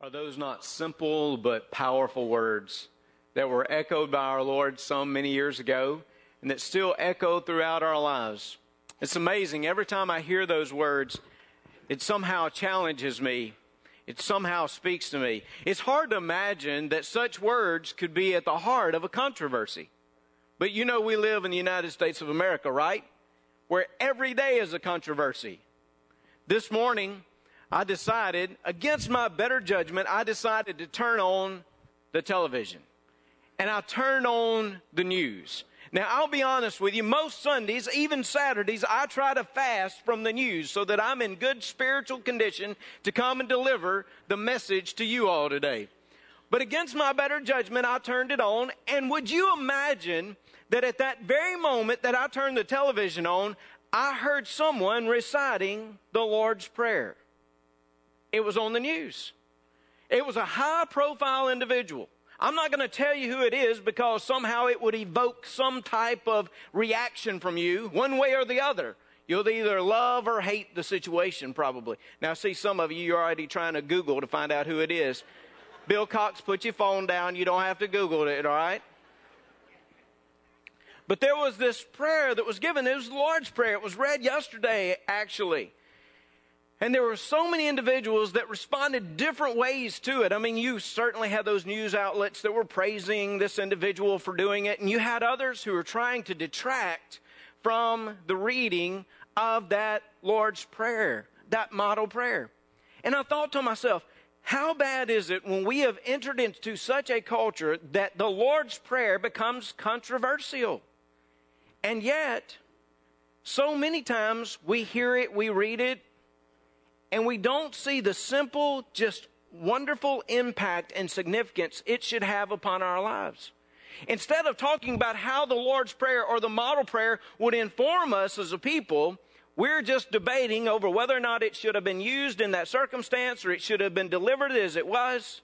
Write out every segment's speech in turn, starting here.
Are those not simple but powerful words that were echoed by our Lord some many years ago and that still echo throughout our lives? It's amazing. Every time I hear those words, it somehow challenges me. It somehow speaks to me. It's hard to imagine that such words could be at the heart of a controversy. But you know, we live in the United States of America, right? Where every day is a controversy. This morning, I decided, against my better judgment, I decided to turn on the television. And I turned on the news. Now, I'll be honest with you, most Sundays, even Saturdays, I try to fast from the news so that I'm in good spiritual condition to come and deliver the message to you all today. But against my better judgment, I turned it on. And would you imagine that at that very moment that I turned the television on, I heard someone reciting the Lord's Prayer? It was on the news. It was a high profile individual. I'm not going to tell you who it is because somehow it would evoke some type of reaction from you, one way or the other. You'll either love or hate the situation, probably. Now, see some of you, you're already trying to Google to find out who it is. Bill Cox, put your phone down. You don't have to Google it, all right? But there was this prayer that was given. It was the Lord's Prayer. It was read yesterday, actually. And there were so many individuals that responded different ways to it. I mean, you certainly had those news outlets that were praising this individual for doing it, and you had others who were trying to detract from the reading of that Lord's Prayer, that model prayer. And I thought to myself, how bad is it when we have entered into such a culture that the Lord's Prayer becomes controversial? And yet, so many times we hear it, we read it, and we don't see the simple, just wonderful impact and significance it should have upon our lives. Instead of talking about how the Lord's Prayer or the model prayer would inform us as a people, we're just debating over whether or not it should have been used in that circumstance or it should have been delivered as it was.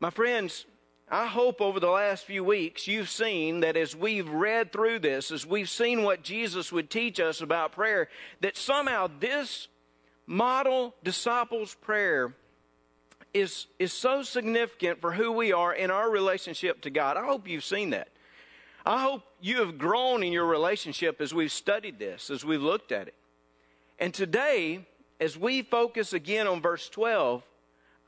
My friends, I hope over the last few weeks you've seen that as we've read through this, as we've seen what Jesus would teach us about prayer, that somehow this model disciples prayer is, is so significant for who we are in our relationship to God. I hope you've seen that. I hope you have grown in your relationship as we've studied this, as we've looked at it. And today, as we focus again on verse 12,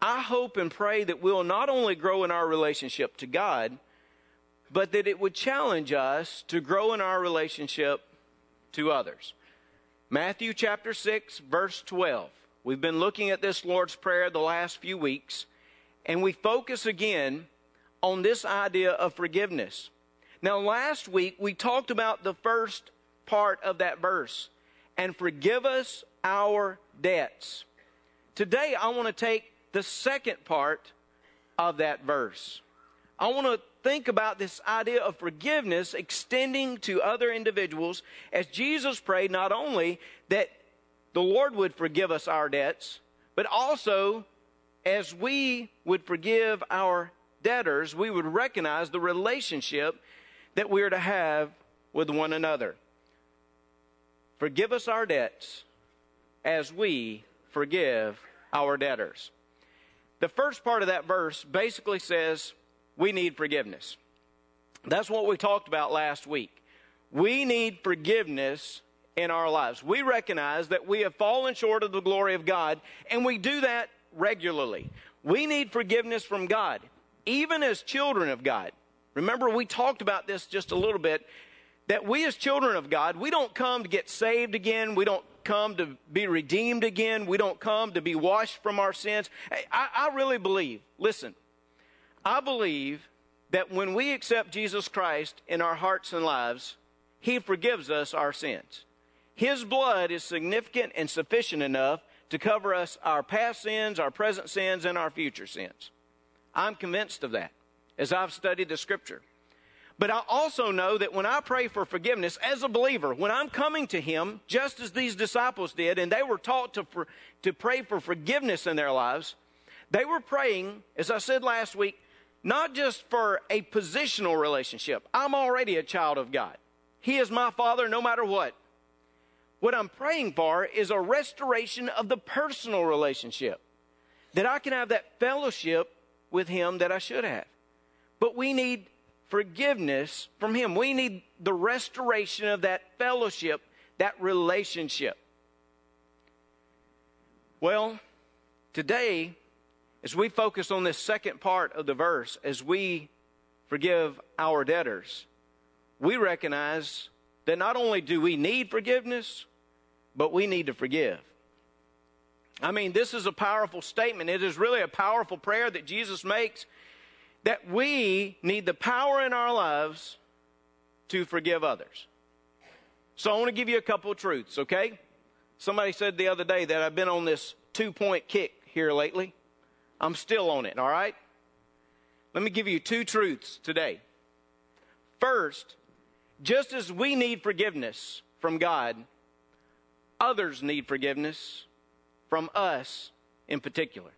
I hope and pray that we'll not only grow in our relationship to God, but that it would challenge us to grow in our relationship to others. Matthew chapter 6, verse 12. We've been looking at this Lord's Prayer the last few weeks, and we focus again on this idea of forgiveness. Now, last week we talked about the first part of that verse and forgive us our debts. Today I want to take the second part of that verse. I want to think about this idea of forgiveness extending to other individuals as Jesus prayed not only that the Lord would forgive us our debts, but also as we would forgive our debtors, we would recognize the relationship that we are to have with one another. Forgive us our debts as we forgive our debtors. The first part of that verse basically says, we need forgiveness. That's what we talked about last week. We need forgiveness in our lives. We recognize that we have fallen short of the glory of God, and we do that regularly. We need forgiveness from God, even as children of God. Remember, we talked about this just a little bit that we, as children of God, we don't come to get saved again. We don't come to be redeemed again. We don't come to be washed from our sins. I, I really believe, listen, I believe that when we accept Jesus Christ in our hearts and lives, He forgives us our sins. His blood is significant and sufficient enough to cover us our past sins, our present sins, and our future sins. I'm convinced of that as I've studied the scripture. But I also know that when I pray for forgiveness as a believer, when I'm coming to Him, just as these disciples did, and they were taught to, for, to pray for forgiveness in their lives, they were praying, as I said last week, not just for a positional relationship. I'm already a child of God. He is my Father no matter what. What I'm praying for is a restoration of the personal relationship. that I can have that fellowship with Him that I should have. But we need forgiveness from Him. We need the restoration of that fellowship, that relationship. Well, today, as we focus on this second part of the verse, as we forgive our debtors, we recognize that not only do we need forgiveness, but we need to forgive. I mean, this is a powerful statement. It is really a powerful prayer that Jesus makes that we need the power in our lives to forgive others. So I want to give you a couple of truths, okay? Somebody said the other day that I've been on this two point kick here lately. I'm still on it, all right? Let me give you two truths today. First, just as we need forgiveness from God, others need forgiveness from us in particular.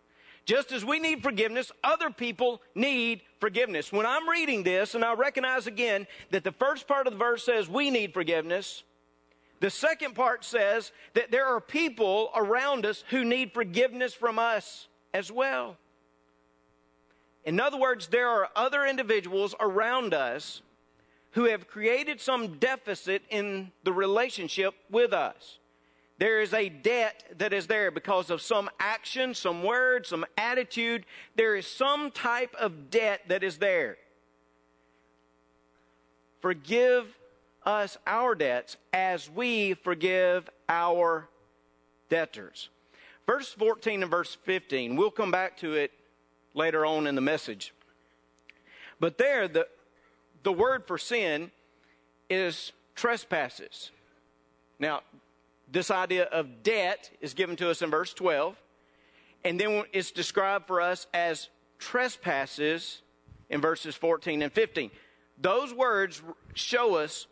Just as we need forgiveness, other people need forgiveness. When I'm reading this, and I recognize again that the first part of the verse says we need forgiveness, the second part says that there are people around us who need forgiveness from us as well. In other words, there are other individuals around us who have created some deficit in the relationship with us. There is a debt that is there because of some action, some word, some attitude. There is some type of debt that is there. Forgive us our debts as we forgive our debtors. Verse 14 and verse 15, we'll come back to it later on in the message. But there, the, the word for sin is trespasses. Now, this idea of debt is given to us in verse 12. And then it's described for us as trespasses in verses 14 and 15. Those words show us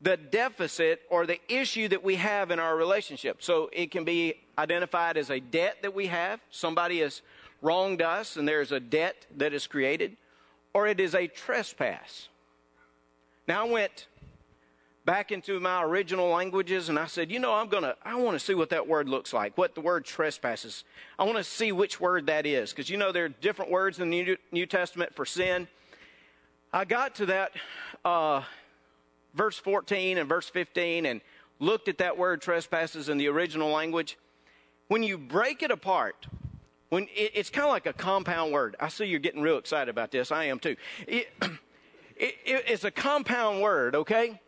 the deficit or the issue that we have in our relationship. So it can be identified as a debt that we have. Somebody has wronged us and there's a debt that is created, or it is a trespass. Now I went back into my original languages and I said, you know, I'm going to, I want to see what that word looks like, what the word trespasses. I want to see which word that is because you know there are different words in the New, New Testament for sin. I got to that uh, verse 14 and verse 15 and looked at that word trespasses in the original language. When you break it apart, when it, it's kind of like a compound word. I see you're getting real excited about this. I am too. It, it, it's a compound word, okay?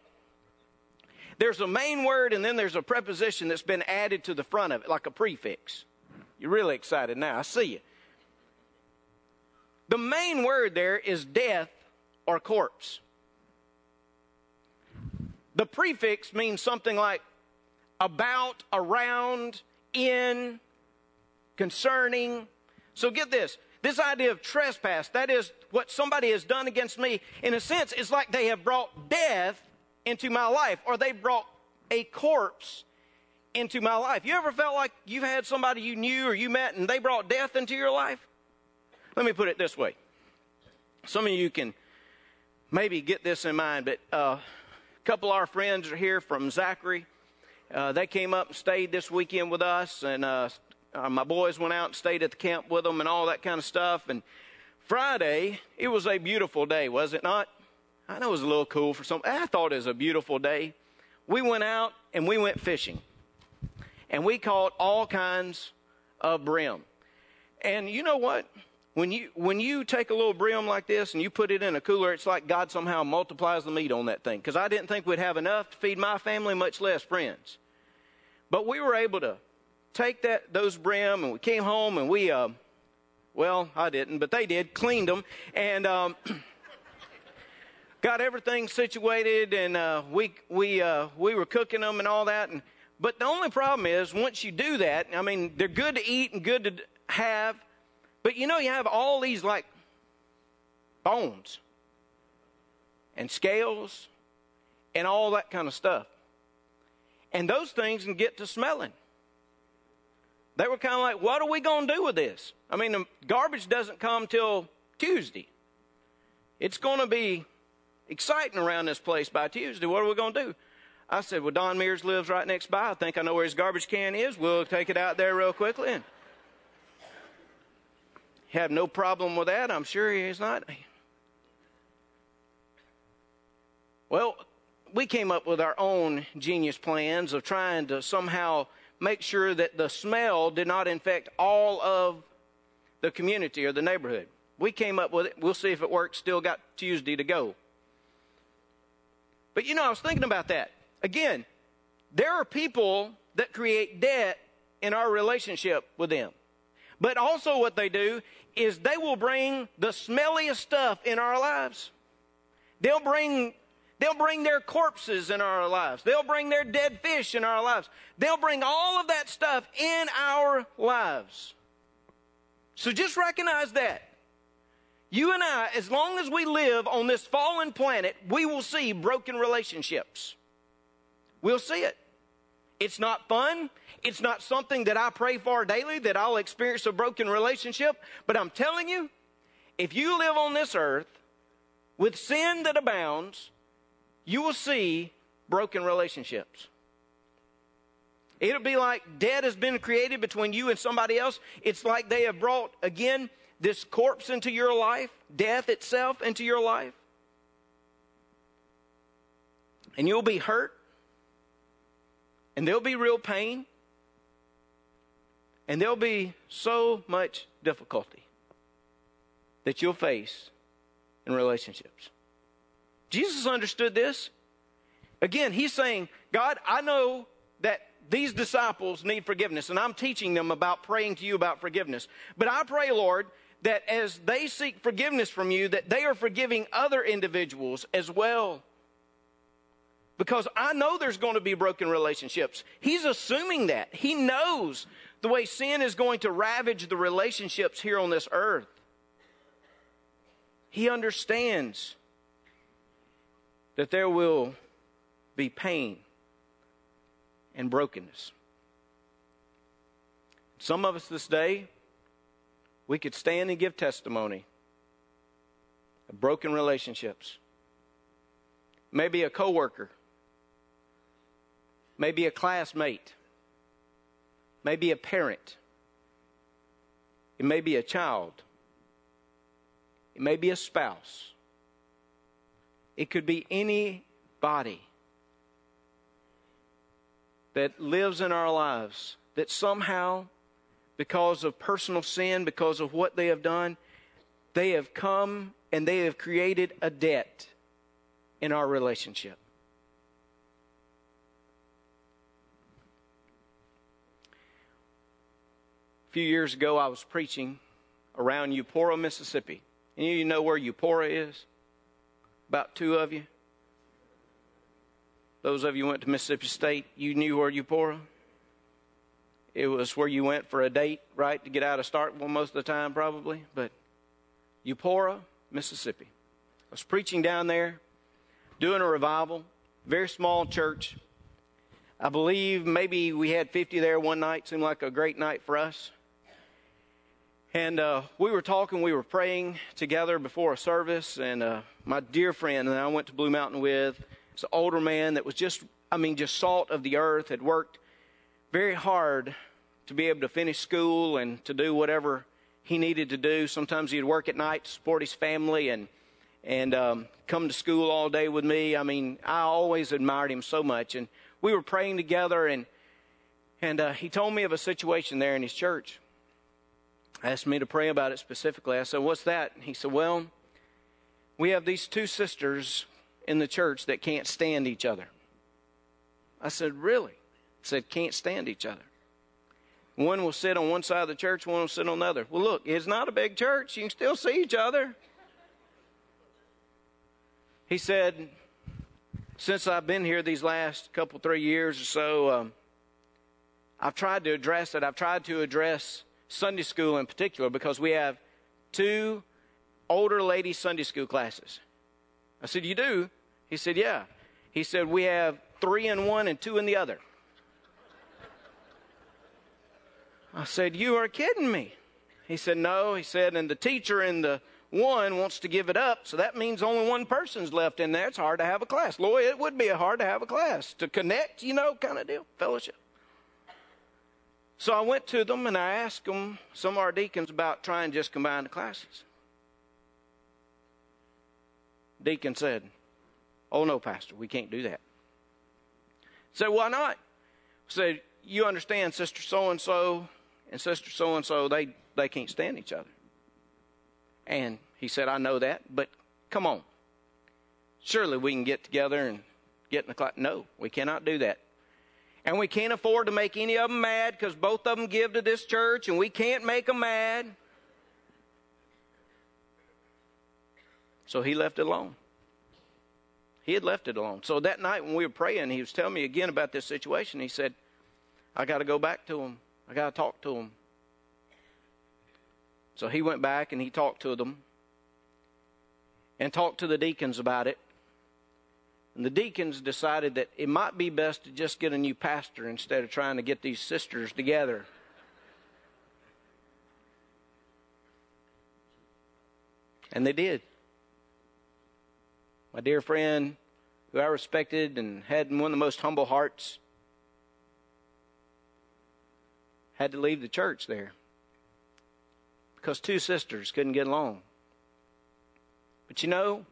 There's a main word and then there's a preposition that's been added to the front of it, like a prefix. You're really excited now. I see you. The main word there is death or corpse. The prefix means something like about, around, in, concerning. So get this. This idea of trespass, that is what somebody has done against me, in a sense, is like they have brought death into my life, or they brought a corpse into my life. You ever felt like you've had somebody you knew or you met and they brought death into your life? Let me put it this way. Some of you can maybe get this in mind, but uh, a couple of our friends are here from Zachary. Uh, they came up and stayed this weekend with us, and uh, uh, my boys went out and stayed at the camp with them and all that kind of stuff. And Friday, it was a beautiful day, was it not? I know it was a little cool for some. I thought it was a beautiful day. We went out and we went fishing. And we caught all kinds of brim. And you know what? When you when you take a little brim like this and you put it in a cooler, it's like God somehow multiplies the meat on that thing. Because I didn't think we'd have enough to feed my family, much less friends. But we were able to take that those brim and we came home and we, uh, well, I didn't, but they did, cleaned them and. Um, got everything situated, and uh, we we uh, we were cooking them and all that. And but the only problem is once you do that, I mean, they're good to eat and good to have, but you know you have all these like bones and scales and all that kind of stuff, and those things can get to smelling. They were kind of like, what are we going to do with this? I mean, the garbage doesn't come till Tuesday. It's going to be exciting around this place by Tuesday. What are we going to do? I said, Well, Don Mears lives right next by. I think I know where his garbage can is. We'll take it out there real quickly. And have no problem with that. I'm sure he's not. Well, we came up with our own genius plans of trying to somehow make sure that the smell did not infect all of the community or the neighborhood. We came up with it. We'll see if it works. Still got Tuesday to go. But you know, I was thinking about that. Again, there are people that create debt in our relationship with them. But also, what they do is they will bring the smelliest stuff in our lives. They'll bring They'll bring their corpses in our lives. They'll bring their dead fish in our lives. They'll bring all of that stuff in our lives. So just recognize that. You and I, as long as we live on this fallen planet, we will see broken relationships. We'll see it. It's not fun. It's not something that I pray for daily that I'll experience a broken relationship. But I'm telling you, if you live on this earth with sin that abounds, you will see broken relationships. It'll be like debt has been created between you and somebody else. It's like they have brought, again, this corpse into your life, death itself into your life. And you'll be hurt. And there'll be real pain. And there'll be so much difficulty that you'll face in relationships. Jesus understood this. Again, he's saying, God, I know that these disciples need forgiveness, and I'm teaching them about praying to you about forgiveness. But I pray, Lord, that as they seek forgiveness from you, that they are forgiving other individuals as well. Because I know there's going to be broken relationships. He's assuming that. He knows the way sin is going to ravage the relationships here on this earth. He understands that there will be pain and brokenness. Some of us this day, we could stand and give testimony of broken relationships. Maybe a coworker, maybe a classmate, maybe a parent, it may be a child, it may be a spouse. It could be anybody that lives in our lives that somehow, because of personal sin, because of what they have done, they have come and they have created a debt in our relationship. A few years ago, I was preaching around Eupora, Mississippi. And you know where Eupora is? About two of you. Those of you went to Mississippi State, you knew where Eupora. It was where you went for a date, right, to get out of Starkville most of the time, probably. But Eupora, Mississippi. I was preaching down there, doing a revival, very small church. I believe maybe we had 50 there one night. Seemed like a great night for us. And uh, we were talking, we were praying together before a service, and uh, my dear friend that I went to Blue Mountain with is an older man that was just, I mean, just salt of the earth, had worked very hard to be able to finish school and to do whatever he needed to do. Sometimes he'd work at night to support his family and and um, come to school all day with me. I mean, I always admired him so much, and we were praying together, and and uh, he told me of a situation there in his church asked me to pray about it specifically. I said, What's that? He said, Well, we have these two sisters in the church that can't stand each other. I said, Really? He said, Can't stand each other. One will sit on one side of the church, one will sit on the other. Well, look, it's not a big church. You can still see each other. He said, Since I've been here these last couple, three years or so, um, I've tried to address it. I've tried to address Sunday school in particular because we have two older lady Sunday school classes. I said, You do? He said, Yeah. He said, We have three in one and two in the other. I said, You are kidding me. He said, No. He said, And the teacher in the one wants to give it up, so that means only one person's left in there. It's hard to have a class. Lloyd, it would be hard to have a class to connect, you know, kind of deal, fellowship. So I went to them and I asked them, some of our deacons, about trying to just combine the classes. Deacon said, Oh, no, Pastor, we can't do that. I said, Why not? I said, You understand, Sister so and so and Sister so and so, they they can't stand each other. And he said, I know that, but come on. Surely we can get together and get in the class. No, we cannot do that. And we can't afford to make any of them mad because both of them give to this church and we can't make them mad. So he left it alone. He had left it alone. So that night when we were praying, he was telling me again about this situation. He said, I got to go back to him. I got to talk to him. So he went back and he talked to them and talked to the deacons about it. And the deacons decided that it might be best to just get a new pastor instead of trying to get these sisters together. And they did. My dear friend, who I respected and had one of the most humble hearts, had to leave the church there because two sisters couldn't get along. But you know,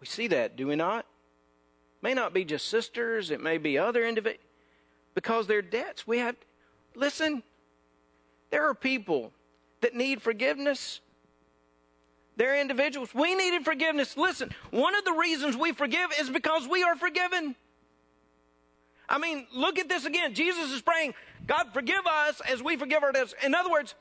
we see that, do we not? May not be just sisters, it may be other individuals. Because they're debts. We have, listen, there are people that need forgiveness. They're individuals. We needed forgiveness. Listen, one of the reasons we forgive is because we are forgiven. I mean, look at this again. Jesus is praying, God, forgive us as we forgive our debtors. In other words,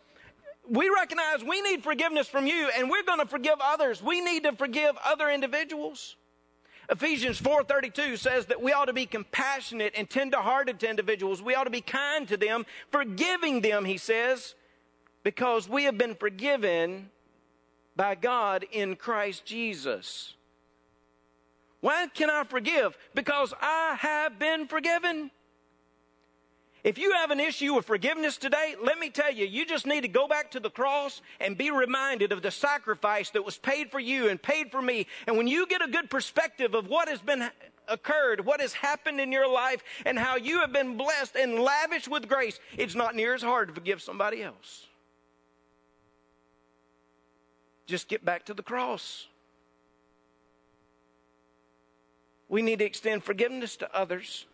we recognize we need forgiveness from you and we're going to forgive others. We need to forgive other individuals. Ephesians 4:32 says that we ought to be compassionate and tender-hearted to individuals. We ought to be kind to them, forgiving them, he says, because we have been forgiven by God in Christ Jesus. Why can I forgive? Because I have been forgiven. If you have an issue with forgiveness today, let me tell you, you just need to go back to the cross and be reminded of the sacrifice that was paid for you and paid for me. And when you get a good perspective of what has been occurred, what has happened in your life, and how you have been blessed and lavished with grace, it's not near as hard to forgive somebody else. Just get back to the cross. We need to extend forgiveness to others.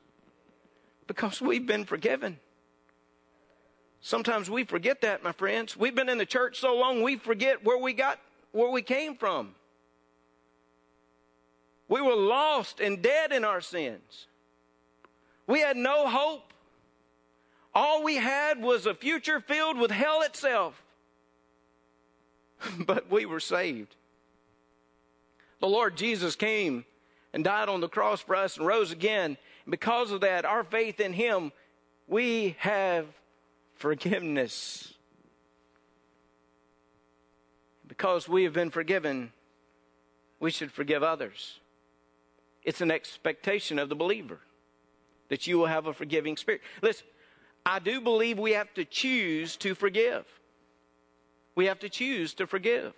Because we've been forgiven. Sometimes we forget that, my friends. We've been in the church so long we forget where we got where we came from. We were lost and dead in our sins. We had no hope. All we had was a future filled with hell itself. but we were saved. The Lord Jesus came and died on the cross for us and rose again because of that, our faith in Him, we have forgiveness. Because we have been forgiven, we should forgive others. It's an expectation of the believer that you will have a forgiving spirit. Listen, I do believe we have to choose to forgive. We have to choose to forgive.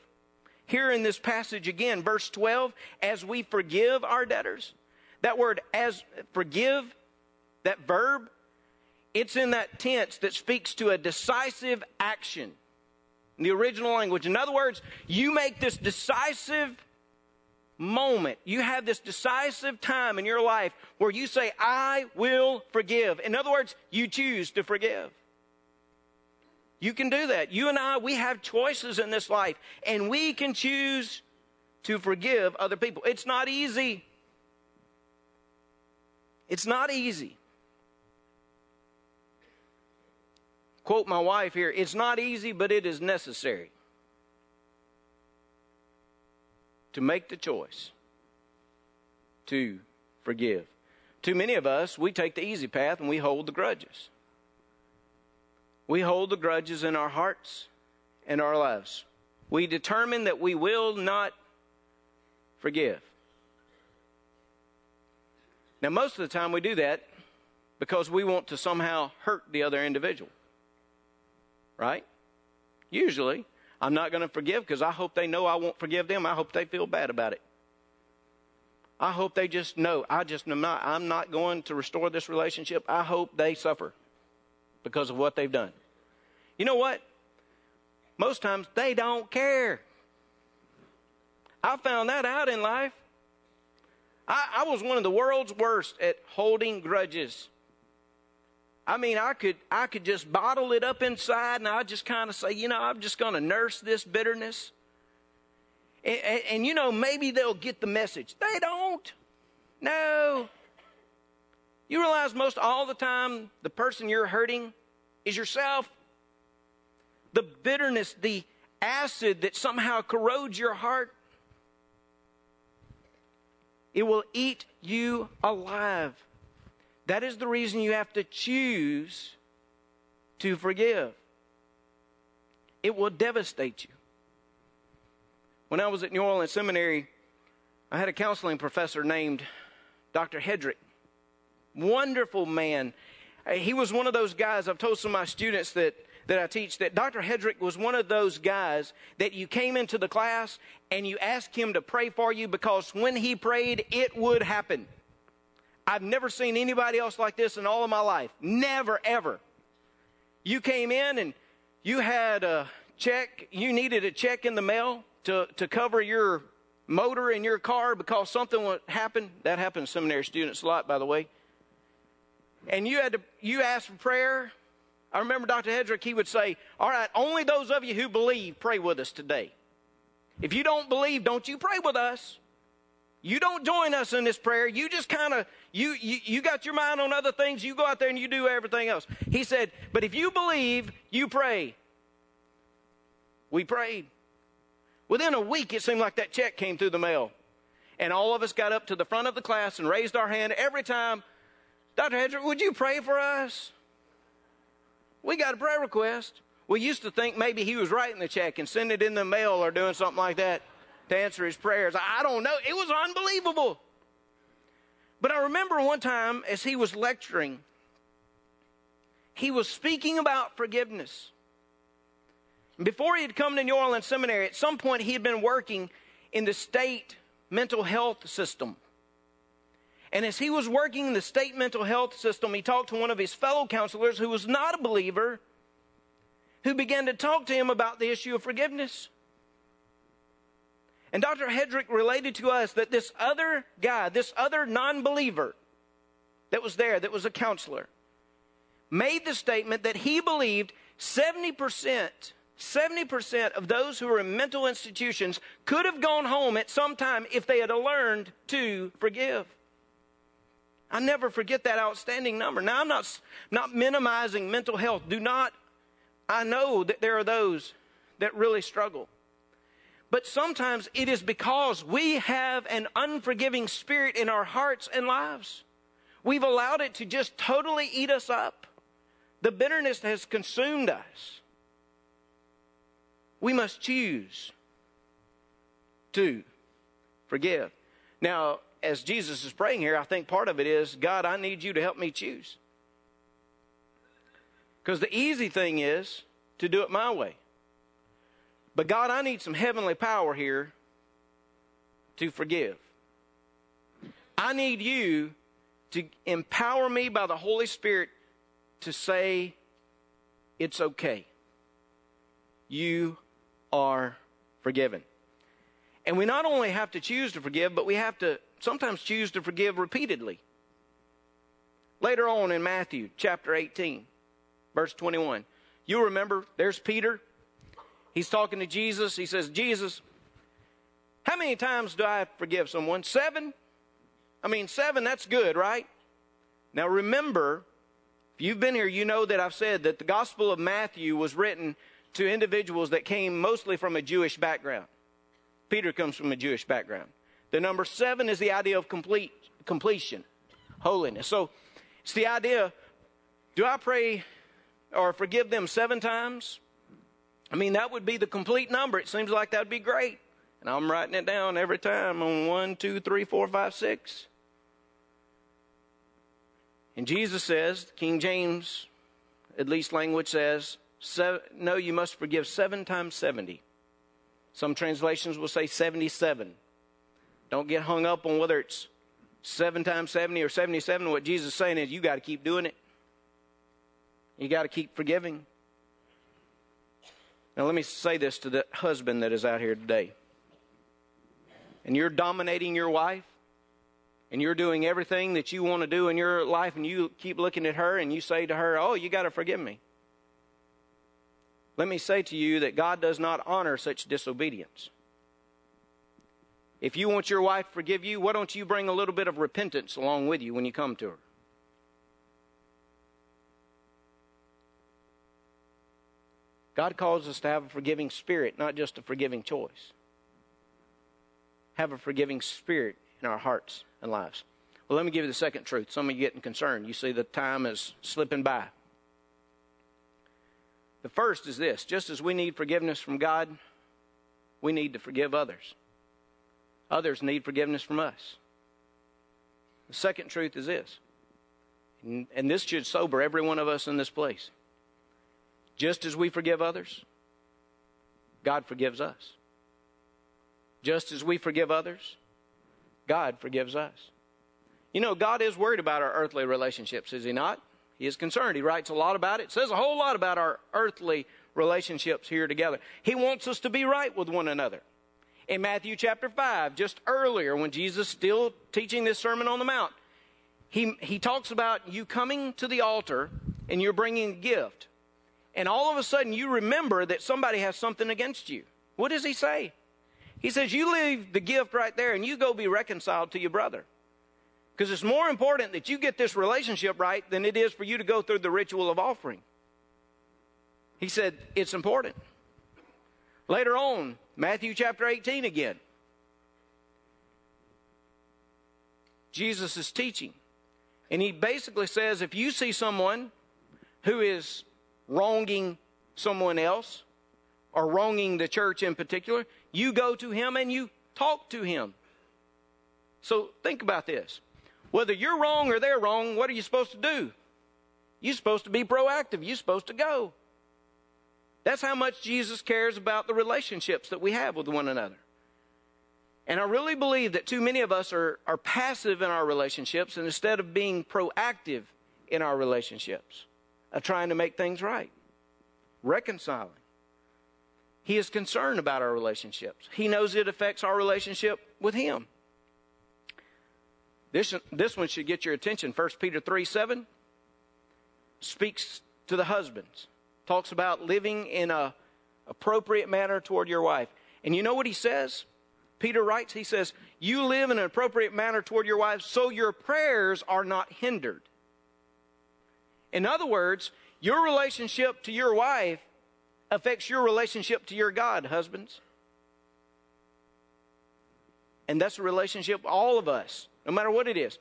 Here in this passage again, verse 12, as we forgive our debtors, that word as forgive, that verb, it's in that tense that speaks to a decisive action in the original language. In other words, you make this decisive moment. You have this decisive time in your life where you say, I will forgive. In other words, you choose to forgive. You can do that. You and I, we have choices in this life, and we can choose to forgive other people. It's not easy. It's not easy. Quote my wife here it's not easy, but it is necessary to make the choice to forgive. Too many of us, we take the easy path and we hold the grudges. We hold the grudges in our hearts and our lives. We determine that we will not forgive. Now, most of the time we do that because we want to somehow hurt the other individual. Right? Usually, I'm not going to forgive because I hope they know I won't forgive them. I hope they feel bad about it. I hope they just know I just am not I'm not going to restore this relationship. I hope they suffer because of what they've done. You know what? Most times they don't care. I found that out in life. I, I was one of the world's worst at holding grudges. I mean, I could I could just bottle it up inside, and I just kind of say, you know, I'm just going to nurse this bitterness. And, and, and, you know, maybe they'll get the message. They don't. No. You realize most all the time the person you're hurting is yourself. The bitterness, the acid that somehow corrodes your heart, it will eat you alive. That is the reason you have to choose to forgive. It will devastate you. When I was at New Orleans Seminary, I had a counseling professor named Dr. Hedrick. Wonderful man. He was one of those guys, I've told some of my students that, that I teach, that Dr. Hedrick was one of those guys that you came into the class and you asked him to pray for you because when he prayed, it would happen. I've never seen anybody else like this in all of my life. Never, ever. You came in and you had a check, you needed a check in the mail to, to cover your motor in your car because something would happen. That happens to seminary students a lot, by the way. And you had to, you asked for prayer. I remember Dr. Hedrick, he would say, All right, only those of you who believe, pray with us today. If you don't believe, don't you pray with us. You don't join us in this prayer. You just kind of you, you you got your mind on other things. You go out there and you do everything else. He said, "But if you believe, you pray." We prayed. Within a week, it seemed like that check came through the mail, and all of us got up to the front of the class and raised our hand every time. Dr. Hedrick, would you pray for us? We got a prayer request. We used to think maybe he was writing the check and sending it in the mail or doing something like that to answer his prayers. I don't know. It was unbelievable. But I remember one time as he was lecturing, he was speaking about forgiveness. Before he had come to New Orleans Seminary, at some point he had been working in the state mental health system. And as he was working in the state mental health system, he talked to one of his fellow counselors who was not a believer, who began to talk to him about the issue of forgiveness. And Dr. Hedrick related to us that this other guy, this other non believer that was there, that was a counselor, made the statement that he believed 70%, 70% of those who were in mental institutions could have gone home at some time if they had learned to forgive. I never forget that outstanding number. Now, I'm not, not minimizing mental health. Do not, I know that there are those that really struggle. But sometimes it is because we have an unforgiving spirit in our hearts and lives. We've allowed it to just totally eat us up. The bitterness has consumed us. We must choose to forgive. Now, as Jesus is praying here, I think part of it is God, I need you to help me choose. Because the easy thing is to do it my way. But God, I need some heavenly power here to forgive. I need you to empower me by the Holy Spirit to say, it's okay. You are forgiven. And we not only have to choose to forgive, but we have to sometimes choose to forgive repeatedly. Later on in Matthew chapter 18, verse 21, you'll remember there's Peter He's talking to Jesus. He says, Jesus, how many times do I forgive someone? Seven? I mean, seven, that's good, right? Now remember, if you've been here, you know that I've said that the Gospel of Matthew was written to individuals that came mostly from a Jewish background. Peter comes from a Jewish background. The number seven is the idea of complete completion, holiness. So it's the idea do I pray or forgive them seven times? I mean, that would be the complete number. It seems like that would be great. And I'm writing it down every time on one, two, three, four, five, six. And Jesus says, King James, at least language says, no, you must forgive seven times 70. Some translations will say 77. Don't get hung up on whether it's seven times 70 or 77. What Jesus is saying is you got to keep doing it. You got to keep forgiving. Now, let me say this to the husband that is out here today. And you're dominating your wife, and you're doing everything that you want to do in your life, and you keep looking at her and you say to her, Oh, you got to forgive me. Let me say to you that God does not honor such disobedience. If you want your wife to forgive you, why don't you bring a little bit of repentance along with you when you come to her? God calls us to have a forgiving spirit, not just a forgiving choice. Have a forgiving spirit in our hearts and lives. Well, let me give you the second truth. Some of you getting concerned. You see the time is slipping by. The first is this just as we need forgiveness from God, we need to forgive others. Others need forgiveness from us. The second truth is this, and this should sober every one of us in this place. Just as we forgive others, God forgives us. Just as we forgive others, God forgives us. You know, God is worried about our earthly relationships, is He not? He is concerned. He writes a lot about it, says a whole lot about our earthly relationships here together. He wants us to be right with one another. In Matthew chapter 5, just earlier, when Jesus is still teaching this Sermon on the Mount, he, he talks about you coming to the altar and you're bringing a gift and all of a sudden you remember that somebody has something against you. What does he say? He says, You leave the gift right there and you go be reconciled to your brother. Because it's more important that you get this relationship right than it is for you to go through the ritual of offering. He said, It's important. Later on, Matthew chapter 18 again. Jesus is teaching. And he basically says if you see someone who is wronging someone else or wronging the church in particular, you go to him and you talk to him. So think about this. Whether you're wrong or they're wrong, what are you supposed to do? You're supposed to be proactive. You're supposed to go. That's how much Jesus cares about the relationships that we have with one another. And I really believe that too many of us are, are passive in our relationships and instead of being proactive in our relationships of trying to make things right, reconciling. He is concerned about our relationships. He knows it affects our relationship with Him. This, this one should get your attention. 1 Peter 3 7 speaks to the husbands, talks about living in a appropriate manner toward your wife. And you know what he says? Peter writes, he says, You live in an appropriate manner toward your wives so your prayers are not hindered. In other words, your relationship to your wife affects your relationship to your God, husbands. And that's a relationship, all of us, no matter what it is.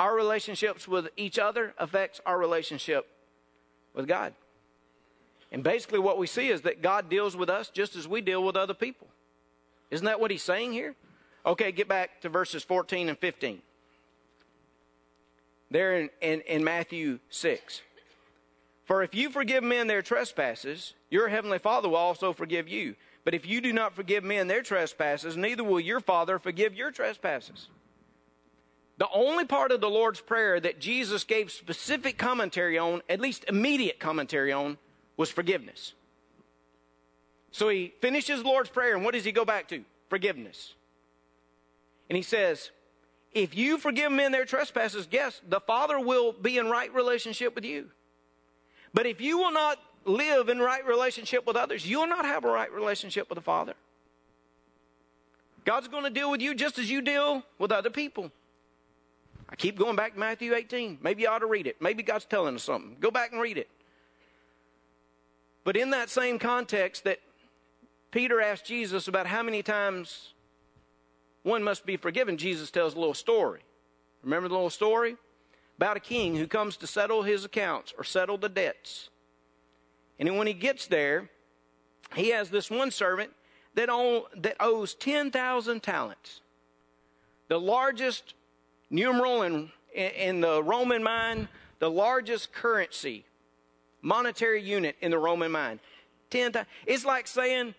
Our relationships with each other affects our relationship with God. And basically, what we see is that God deals with us just as we deal with other people. Isn't that what he's saying here? Okay, get back to verses 14 and 15. There in, in, in Matthew 6. For if you forgive men their trespasses, your heavenly Father will also forgive you. But if you do not forgive men their trespasses, neither will your Father forgive your trespasses. The only part of the Lord's Prayer that Jesus gave specific commentary on, at least immediate commentary on, was forgiveness. So he finishes Lord's Prayer, and what does he go back to? Forgiveness. And he says, If you forgive men their trespasses, yes, the Father will be in right relationship with you. But if you will not live in right relationship with others, you will not have a right relationship with the Father. God's going to deal with you just as you deal with other people. I keep going back to Matthew 18. Maybe you ought to read it. Maybe God's telling us something. Go back and read it. But in that same context, that Peter asked Jesus about how many times one must be forgiven, Jesus tells a little story. Remember the little story? about a king who comes to settle his accounts or settle the debts. And when he gets there, he has this one servant that, that owes 10,000 talents. The largest numeral in, in the Roman mind, the largest currency, monetary unit in the Roman mind. 10, it's like saying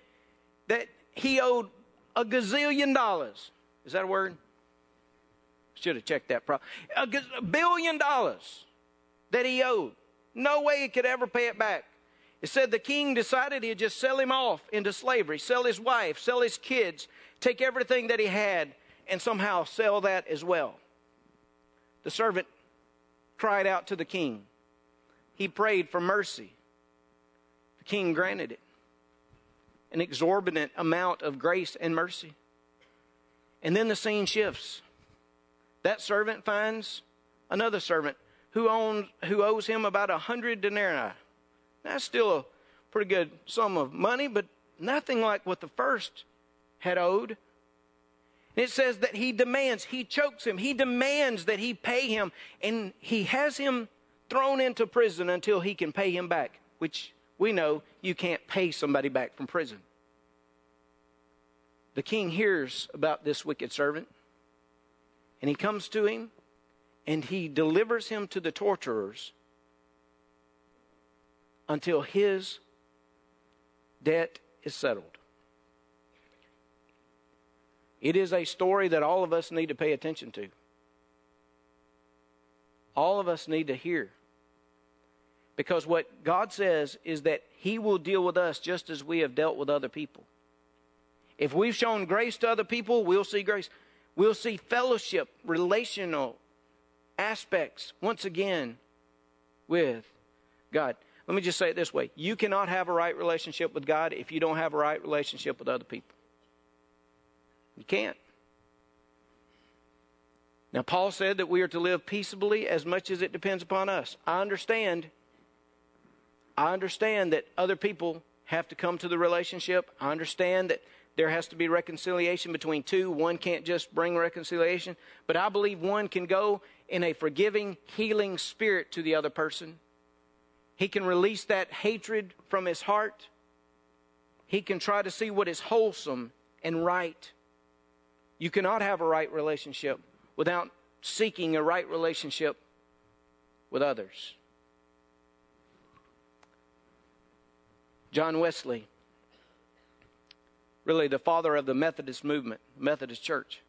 that he owed a gazillion dollars. Is that a word? Should have checked that. Pro- a billion dollars that he owed. No way he could ever pay it back. It said the king decided he'd just sell him off into slavery, sell his wife, sell his kids, take everything that he had, and somehow sell that as well. The servant cried out to the king. He prayed for mercy. The king granted it an exorbitant amount of grace and mercy. And then the scene shifts. That servant finds another servant who owns who owes him about a hundred denarii. That's still a pretty good sum of money, but nothing like what the first had owed. And it says that he demands, he chokes him, he demands that he pay him, and he has him thrown into prison until he can pay him back, which we know you can't pay somebody back from prison. The king hears about this wicked servant, and he comes to him and he delivers him to the torturers until his debt is settled. It is a story that all of us need to pay attention to. All of us need to hear. Because what God says is that He will deal with us just as we have dealt with other people. If we've shown grace to other people, we'll see grace. We'll see fellowship, relational aspects once again with God. Let me just say it this way you cannot have a right relationship with God if you don't have a right relationship with other people. You can't. Now, Paul said that we are to live peaceably as much as it depends upon us. I understand. I understand that other people have to come to the relationship. I understand that there has to be reconciliation between two. One can't just bring reconciliation. But I believe one can go in a forgiving, healing spirit to the other person. He can release that hatred from his heart. He can try to see what is wholesome and right. You cannot have a right relationship without seeking a right relationship with others. John Wesley, really the father of the Methodist movement, Methodist Church,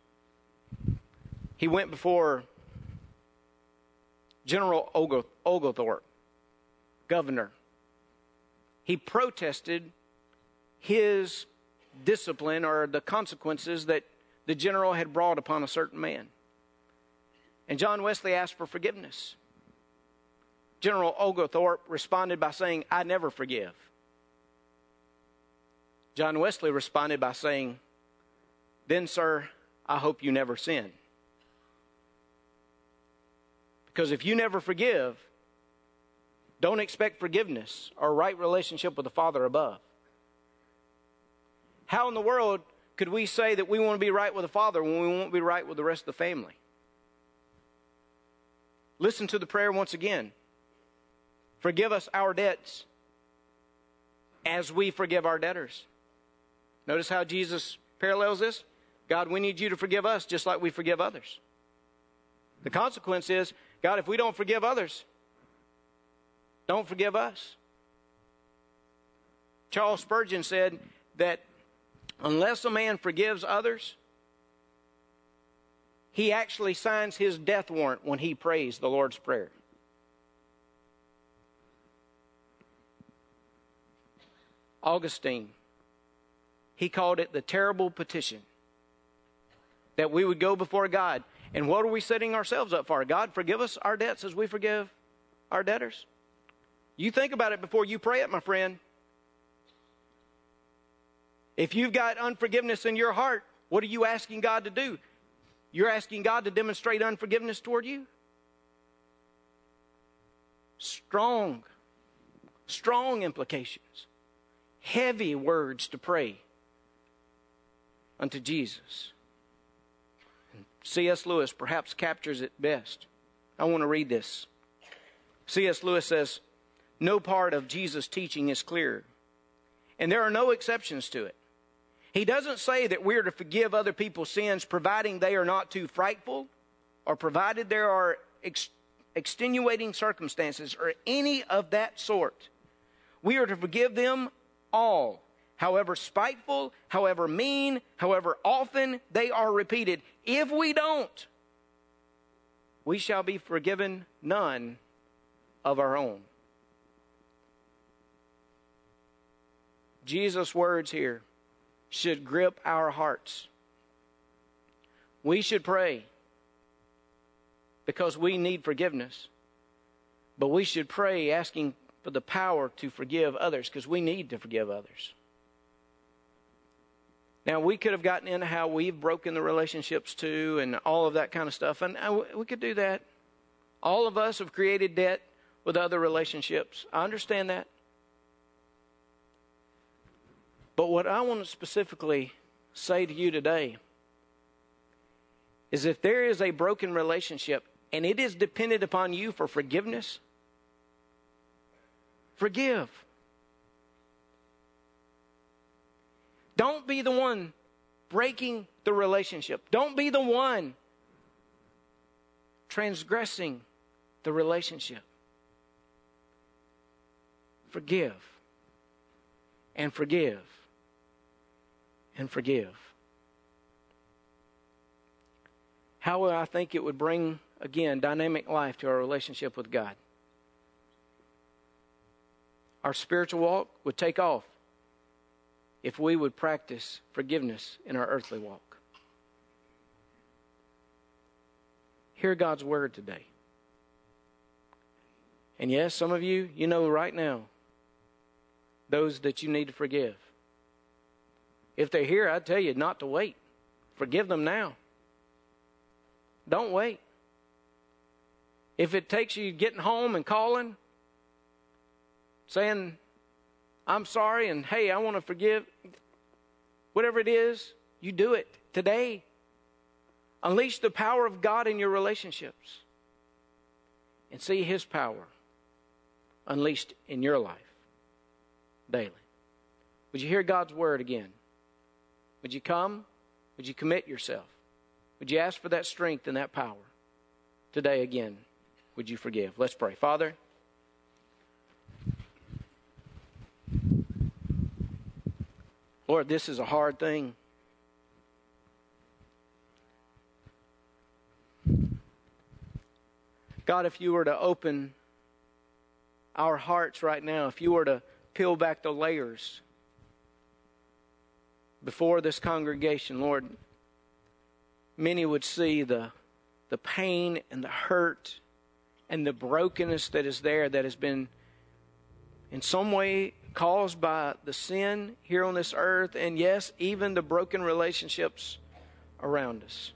he went before General Oglethorpe, governor. He protested his discipline or the consequences that the general had brought upon a certain man. And John Wesley asked for forgiveness. General Oglethorpe responded by saying, I never forgive. John Wesley responded by saying, Then, sir, I hope you never sin. Because if you never forgive, don't expect forgiveness or right relationship with the Father above. How in the world could we say that we want to be right with the Father when we won't be right with the rest of the family? Listen to the prayer once again. Forgive us our debts as we forgive our debtors. Notice how Jesus parallels this? God, we need you to forgive us just like we forgive others. The consequence is God, if we don't forgive others, don't forgive us. Charles Spurgeon said that unless a man forgives others, he actually signs his death warrant when he prays the Lord's Prayer. Augustine, he called it the terrible petition that we would go before God and what are we setting ourselves up for? God, forgive us our debts as we forgive our debtors. You think about it before you pray it, my friend. If you've got unforgiveness in your heart, what are you asking God to do? You're asking God to demonstrate unforgiveness toward you? Strong, strong implications, heavy words to pray unto Jesus. C.S. Lewis perhaps captures it best. I want to read this. C.S. Lewis says, No part of Jesus' teaching is clear, and there are no exceptions to it. He doesn't say that we're to forgive other people's sins providing they are not too frightful or provided there are ex- extenuating circumstances or any of that sort. We are to forgive them all however spiteful, however mean, however often they are repeated. If we don't, we shall be forgiven none of our own. Jesus' words here should grip our hearts. We should pray because we need forgiveness. But we should pray asking for the power to forgive others because we need to forgive others. Now, we could have gotten into how we've broken the relationships too and all of that kind of stuff, and uh, we could do that. All of us have created debt with other relationships. I understand that. But what I want to specifically say to you today is if there is a broken relationship and it is dependent upon you for forgiveness, forgive. Don't be the one breaking the relationship. Don't be the one transgressing the relationship. Forgive and forgive and forgive. How I think it would bring, again, dynamic life to our relationship with God? Our spiritual walk would take off if we would practice forgiveness in our earthly walk. Hear God's word today. And yes, some of you, you know right now those that you need to forgive. If they're here, I'd tell you not to wait. Forgive them now. Don't wait. If it takes you getting home and calling, saying, I'm sorry, and hey, I want to forgive, whatever it is, you do it today. Unleash the power of God in your relationships and see His power unleashed in your life daily. Would you hear God's word again? Would you come? Would you commit yourself? Would you ask for that strength and that power? Today, again, would you forgive? Let's pray. Father, Lord, this is a hard thing. God, if you were to open our hearts right now, if you were to peel back the layers before this congregation, Lord, many would see the, the pain and the hurt and the brokenness that is there that has been in some way caused by the sin here on this earth, and yes, even the broken relationships around us.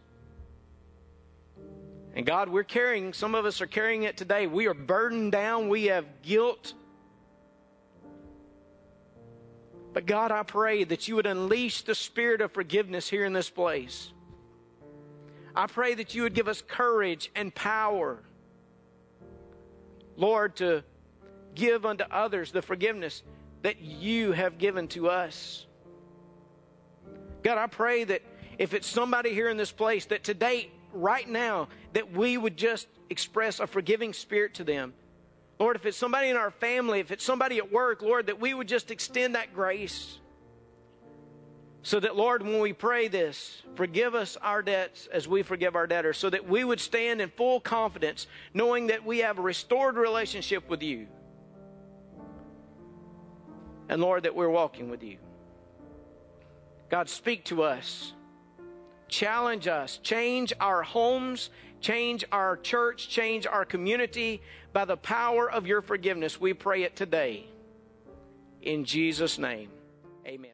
And God, we're carrying, some of us are carrying it today. We are burdened down, we have guilt But God, I pray that you would unleash the spirit of forgiveness here in this place. I pray that you would give us courage and power, Lord, to give unto others the forgiveness that you have given to us. God, I pray that if it's somebody here in this place, that today, right now, that we would just express a forgiving spirit to them Lord, if it's somebody in our family, if it's somebody at work, Lord, that we would just extend that grace. So that, Lord, when we pray this, forgive us our debts as we forgive our debtors, so that we would stand in full confidence, knowing that we have a restored relationship with you. And, Lord, that we're walking with you. God, speak to us, challenge us, change our homes, change our church, change our community, by the power of your forgiveness, we pray it today. In Jesus' name, amen.